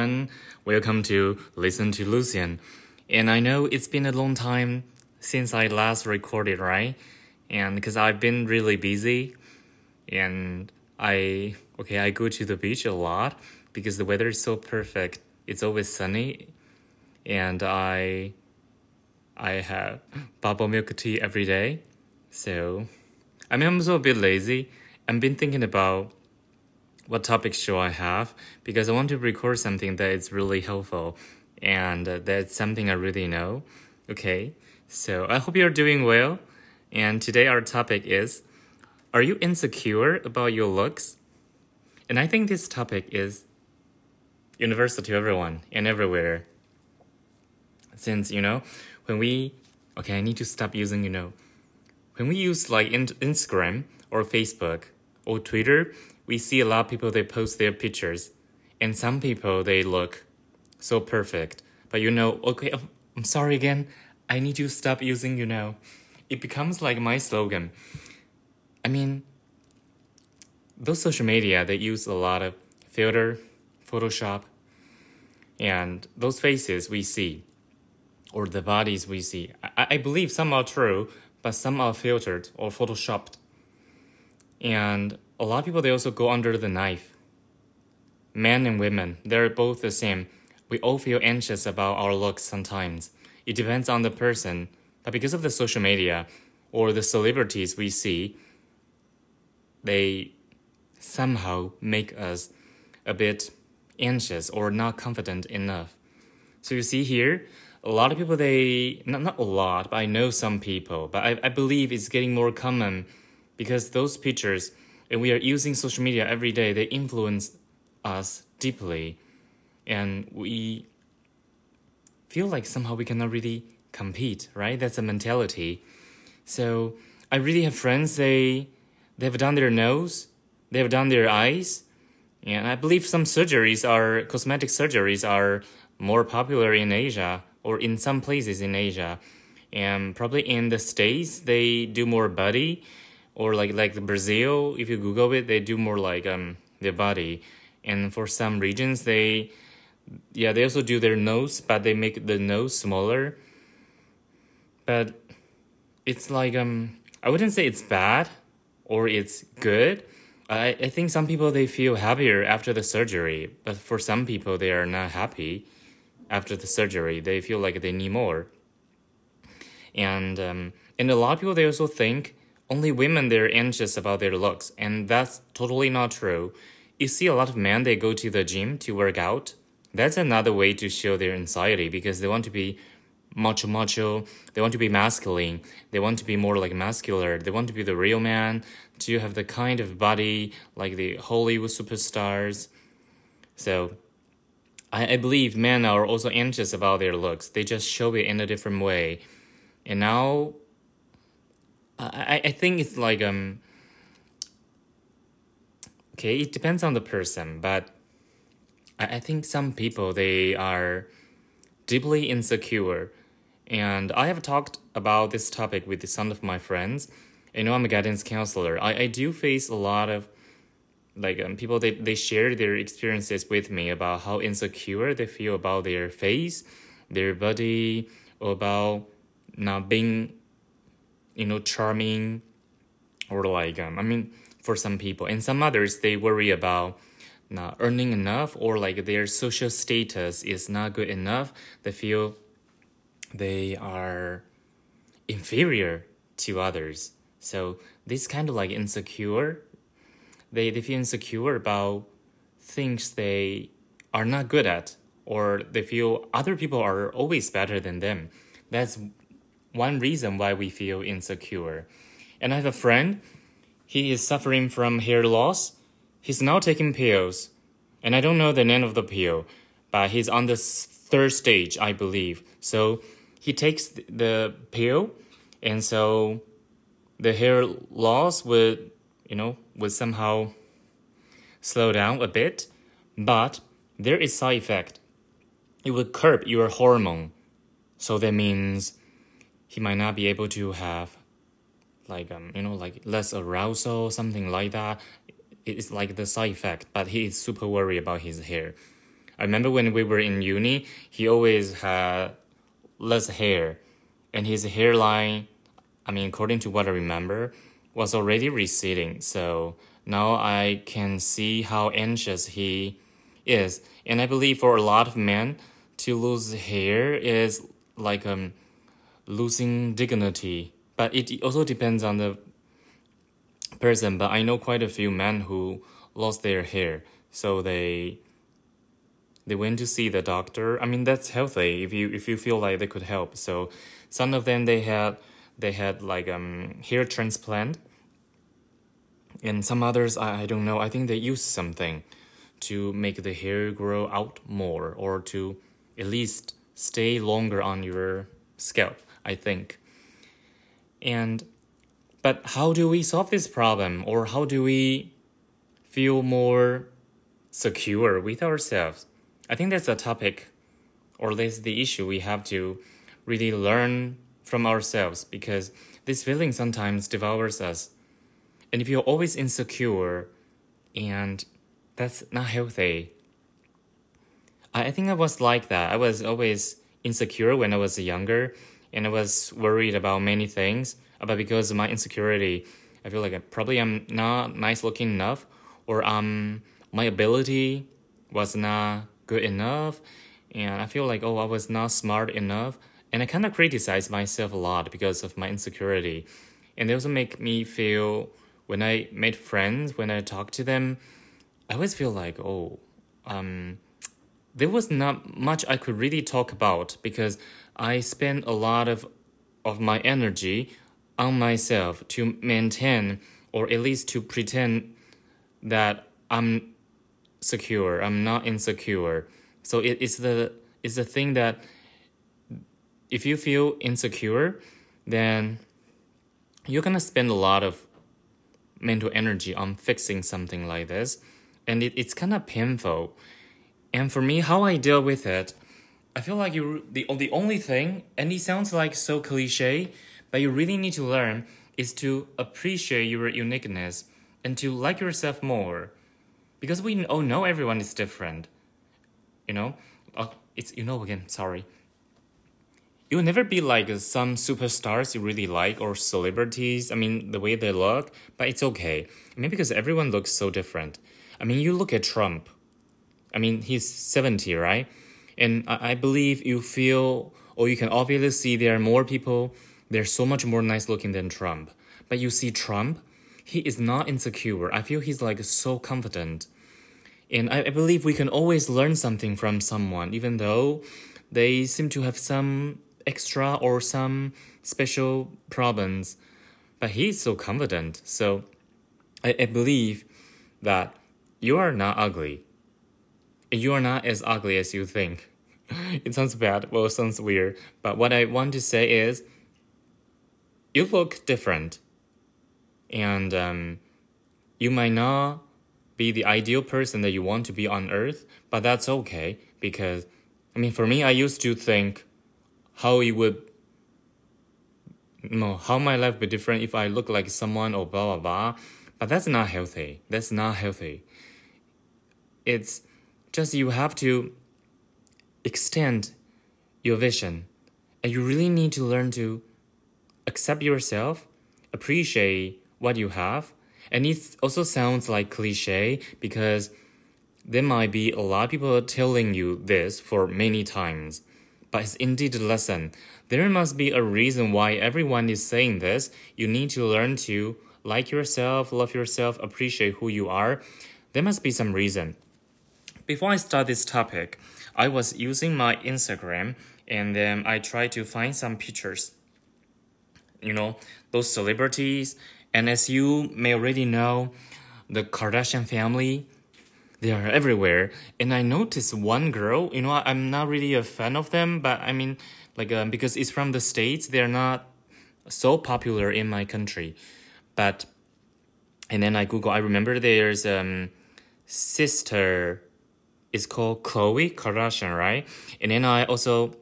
everyone. Welcome to Listen to Lucian. And I know it's been a long time since I last recorded, right? And because I've been really busy and I okay, I go to the beach a lot because the weather is so perfect. It's always sunny and I I have bubble milk tea every day. So I mean I'm also a bit lazy. I've been thinking about what topic should I have because I want to record something that is really helpful and uh, that's something I really know. Okay, so I hope you're doing well. And today our topic is Are you insecure about your looks? And I think this topic is universal to everyone and everywhere. Since, you know, when we, okay, I need to stop using, you know, when we use like Instagram or Facebook or Twitter, we see a lot of people they post their pictures and some people they look so perfect. But you know okay i'm sorry again. I need to stop using you know. It becomes like my slogan. I mean those social media they use a lot of filter photoshop and those faces we see or the bodies we see I, I believe some are true but some are filtered or photoshopped. And a lot of people they also go under the knife. Men and women, they're both the same. We all feel anxious about our looks sometimes. It depends on the person, but because of the social media or the celebrities we see, they somehow make us a bit anxious or not confident enough. So you see here, a lot of people they not not a lot, but I know some people, but I, I believe it's getting more common because those pictures and we are using social media every day, they influence us deeply. And we feel like somehow we cannot really compete, right? That's a mentality. So I really have friends, they they've done their nose, they've done their eyes, and I believe some surgeries are cosmetic surgeries are more popular in Asia or in some places in Asia. And probably in the States they do more body or like like Brazil, if you Google it, they do more like um their body, and for some regions they, yeah, they also do their nose, but they make the nose smaller. But it's like um I wouldn't say it's bad or it's good. I, I think some people they feel happier after the surgery, but for some people they are not happy after the surgery. They feel like they need more. And um, and a lot of people they also think only women they're anxious about their looks, and that's totally not true. You see a lot of men they go to the gym to work out. That's another way to show their anxiety because they want to be macho macho, they want to be masculine, they want to be more like muscular, they want to be the real man, to have the kind of body like the Hollywood superstars. So I, I believe men are also anxious about their looks. They just show it in a different way. And now I, I think it's like um okay it depends on the person but I, I think some people they are deeply insecure and I have talked about this topic with some of my friends. You know, I'm a guidance counselor. I, I do face a lot of like um, people they, they share their experiences with me about how insecure they feel about their face, their body, or about not being you know charming or like um, i mean for some people. And some others they worry about not earning enough or like their social status is not good enough. They feel they are inferior to others. So this kind of like insecure they, they feel insecure about things they are not good at or they feel other people are always better than them. That's one reason why we feel insecure. And I have a friend, he is suffering from hair loss. He's now taking pills, and I don't know the name of the pill, but he's on the third stage, I believe. So he takes the pill, and so the hair loss would, you know, would somehow slow down a bit, but there is side effect. It would curb your hormone. So that means he might not be able to have like um you know like less arousal something like that. It's like the side effect but he is super worried about his hair. I remember when we were in uni, he always had less hair, and his hairline, I mean, according to what I remember, was already receding. So now I can see how anxious he is, and I believe for a lot of men, to lose hair is like um losing dignity. But it also depends on the person. But I know quite a few men who lost their hair, so they they went to see the doctor. I mean that's healthy if you if you feel like they could help. So some of them they had they had like um hair transplant, and some others I, I don't know. I think they used something to make the hair grow out more or to at least stay longer on your scalp. I think. And but how do we solve this problem or how do we feel more secure with ourselves? I think that's a topic or that's the issue we have to really learn from ourselves because this feeling sometimes devours us. And if you're always insecure and that's not healthy. I think I was like that. I was always insecure when I was younger and I was worried about many things. But because of my insecurity, I feel like I probably am not nice looking enough, or um my ability was not good enough, and I feel like oh I was not smart enough, and I kind of criticize myself a lot because of my insecurity, and they also make me feel when I made friends when I talk to them, I always feel like oh um there was not much I could really talk about because I spend a lot of of my energy on myself to maintain or at least to pretend that I'm secure, I'm not insecure. So it, it's the it's the thing that if you feel insecure, then you're gonna spend a lot of mental energy on fixing something like this, and it, it's kind of painful. And for me, how I deal with it I feel like you the the only thing, and it sounds like so cliche, but you really need to learn is to appreciate your uniqueness and to like yourself more, because we all know everyone is different. You know, oh, it's you know again. Sorry. You'll never be like some superstars you really like or celebrities. I mean, the way they look, but it's okay. I mean, because everyone looks so different. I mean, you look at Trump. I mean, he's 70, right? And I, believe you feel, or you can obviously see there are more people, they're so much more nice looking than Trump. But you see Trump, he is not insecure. I feel he's like so confident. And I, I believe we can always learn something from someone, even though they seem to have some extra or some special problems. But he's so confident. So I, I believe that you are not ugly. You are not as ugly as you think. it sounds bad. Well, it sounds weird. But what I want to say is, you look different, and um, you might not be the ideal person that you want to be on Earth, but that's okay because, I mean, for me, I used to think how it would. No, how my life be different if I look like someone or blah blah blah, but that's not healthy. That's not healthy. It's just you have to extend your vision. And you really need to learn to accept yourself, appreciate what you have. And it also sounds like cliche because there might be a lot of people telling you this for many times. But it's indeed a lesson. There must be a reason why everyone is saying this. You need to learn to like yourself, love yourself, appreciate who you are. There must be some reason. Before I start this topic, I was using my Instagram and then I tried to find some pictures. You know, those celebrities. And as you may already know, the Kardashian family, they are everywhere. And I noticed one girl, you know, I'm not really a fan of them, but I mean, like, um, because it's from the States, they're not so popular in my country. But, and then I Google, I remember there's um sister is called Khloe Kardashian, right? And then I also,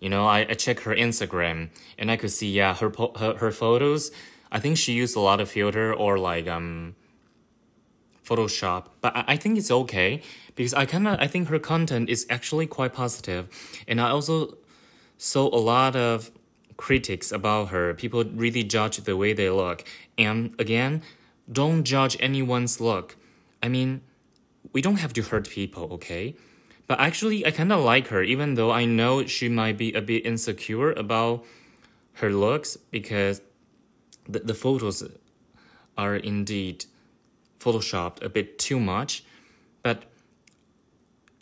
you know, I, I check her Instagram and I could see, yeah, her, her, her photos. I think she used a lot of filter or like, um, Photoshop, but I, I think it's okay because I kind of I think her content is actually quite positive, and I also saw a lot of critics about her. People really judge the way they look, and again, don't judge anyone's look. I mean, we don't have to hurt people, okay? But actually, I kind of like her, even though I know she might be a bit insecure about her looks because the, the photos are indeed photoshopped a bit too much. But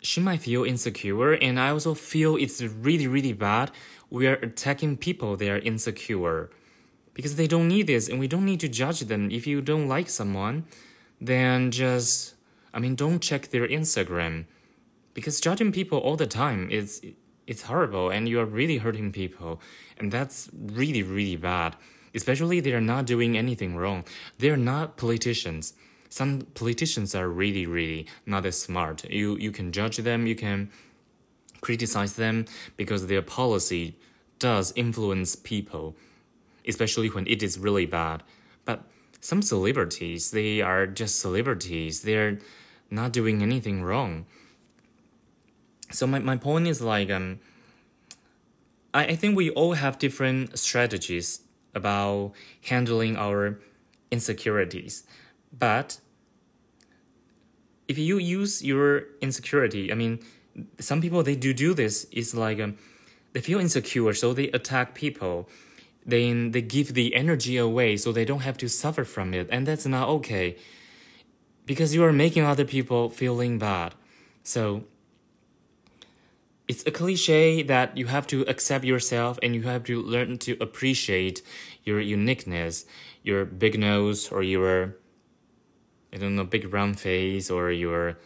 she might feel insecure, and I also feel it's really, really bad. We are attacking people they are insecure because they don't need this, and we don't need to judge them. If you don't like someone, then just, I mean, don't check their Instagram because judging people all the time is it's horrible and you are really hurting people and that's really really bad. Especially they are not doing anything wrong. They're not politicians. Some politicians are really really not as smart. You you can judge them you can criticize them because their policy does influence people especially when it is really bad. But some celebrities they are just celebrities. They're not doing anything wrong. So my, my point is like um I, I think we all have different strategies about handling our insecurities. But if you use your insecurity i mean some people they do do this is like um, they feel insecure so they attack people. Then they give the energy away so they don't have to suffer from it and that's not okay because you are making other people feeling bad. So it's a cliche that you have to accept yourself and you have to learn to appreciate your uniqueness, your big nose or your, I don't know, big round face or your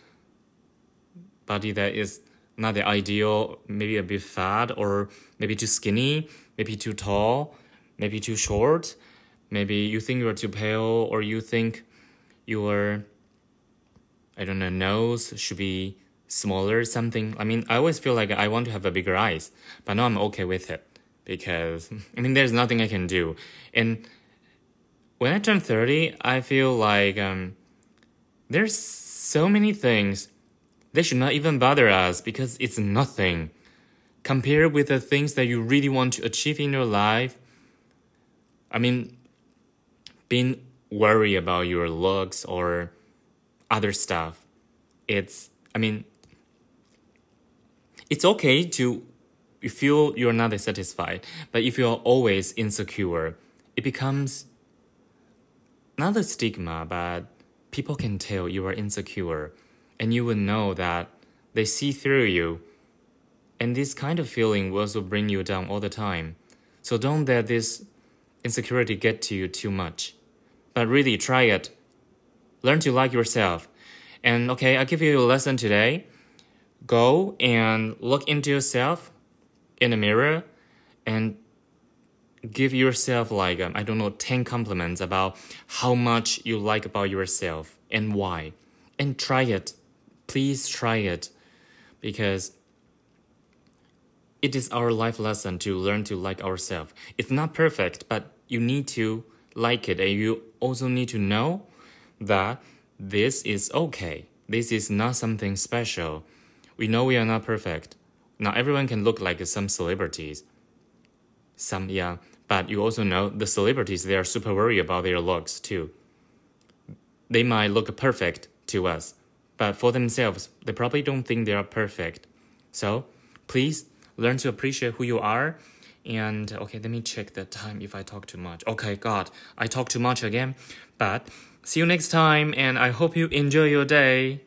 body that is not the ideal, maybe a bit fat or maybe too skinny, maybe too tall, maybe too short, maybe you think you're too pale or you think your, I don't know, nose should be smaller something. I mean, I always feel like I want to have a bigger eyes, but now I'm okay with it because I mean, there's nothing I can do. And when I turn 30, I feel like um, there's so many things they should not even bother us because it's nothing compared with the things that you really want to achieve in your life. I mean, being worried about your looks or other stuff, it's, I mean, it's okay to feel you're not satisfied, but if you're always insecure, it becomes not a stigma, but people can tell you are insecure, and you will know that they see through you. And this kind of feeling will also bring you down all the time. So don't let this insecurity get to you too much. But really try it. Learn to like yourself. And okay, I'll give you a lesson today. Go and look into yourself in the mirror and give yourself like um, I don't know 10 compliments about how much you like about yourself and why. And try it. Please try it. Because it is our life lesson to learn to like ourselves it's not perfect but you need to like it. And you also need to know that this is okay this is not something special we know we are not perfect. Now everyone can look like some celebrities. Some, yeah, but you also know the celebrities, they are super worried about their looks too. They might look perfect to us, but for themselves, they probably don't think they are perfect. So, please learn to appreciate who you are. And okay, let me check the time if I talk too much. Okay, God, I talk too much again. But see you next time, and I hope you enjoy your day.